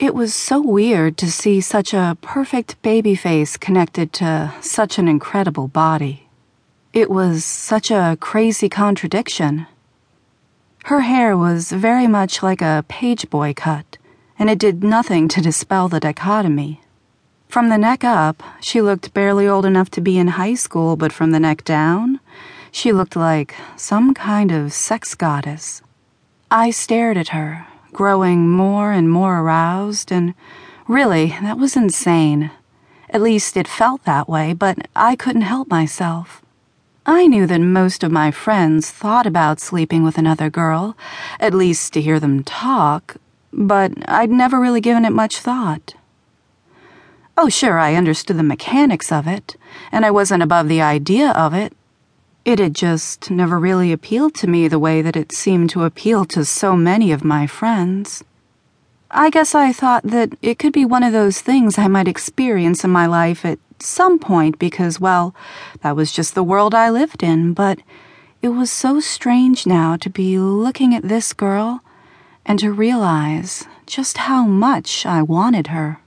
It was so weird to see such a perfect baby face connected to such an incredible body. It was such a crazy contradiction. Her hair was very much like a page boy cut, and it did nothing to dispel the dichotomy. From the neck up, she looked barely old enough to be in high school, but from the neck down, she looked like some kind of sex goddess. I stared at her, growing more and more aroused, and really, that was insane. At least it felt that way, but I couldn't help myself. I knew that most of my friends thought about sleeping with another girl, at least to hear them talk, but I'd never really given it much thought. Oh, sure, I understood the mechanics of it, and I wasn't above the idea of it. It had just never really appealed to me the way that it seemed to appeal to so many of my friends. I guess I thought that it could be one of those things I might experience in my life at some point because, well, that was just the world I lived in, but it was so strange now to be looking at this girl and to realize just how much I wanted her.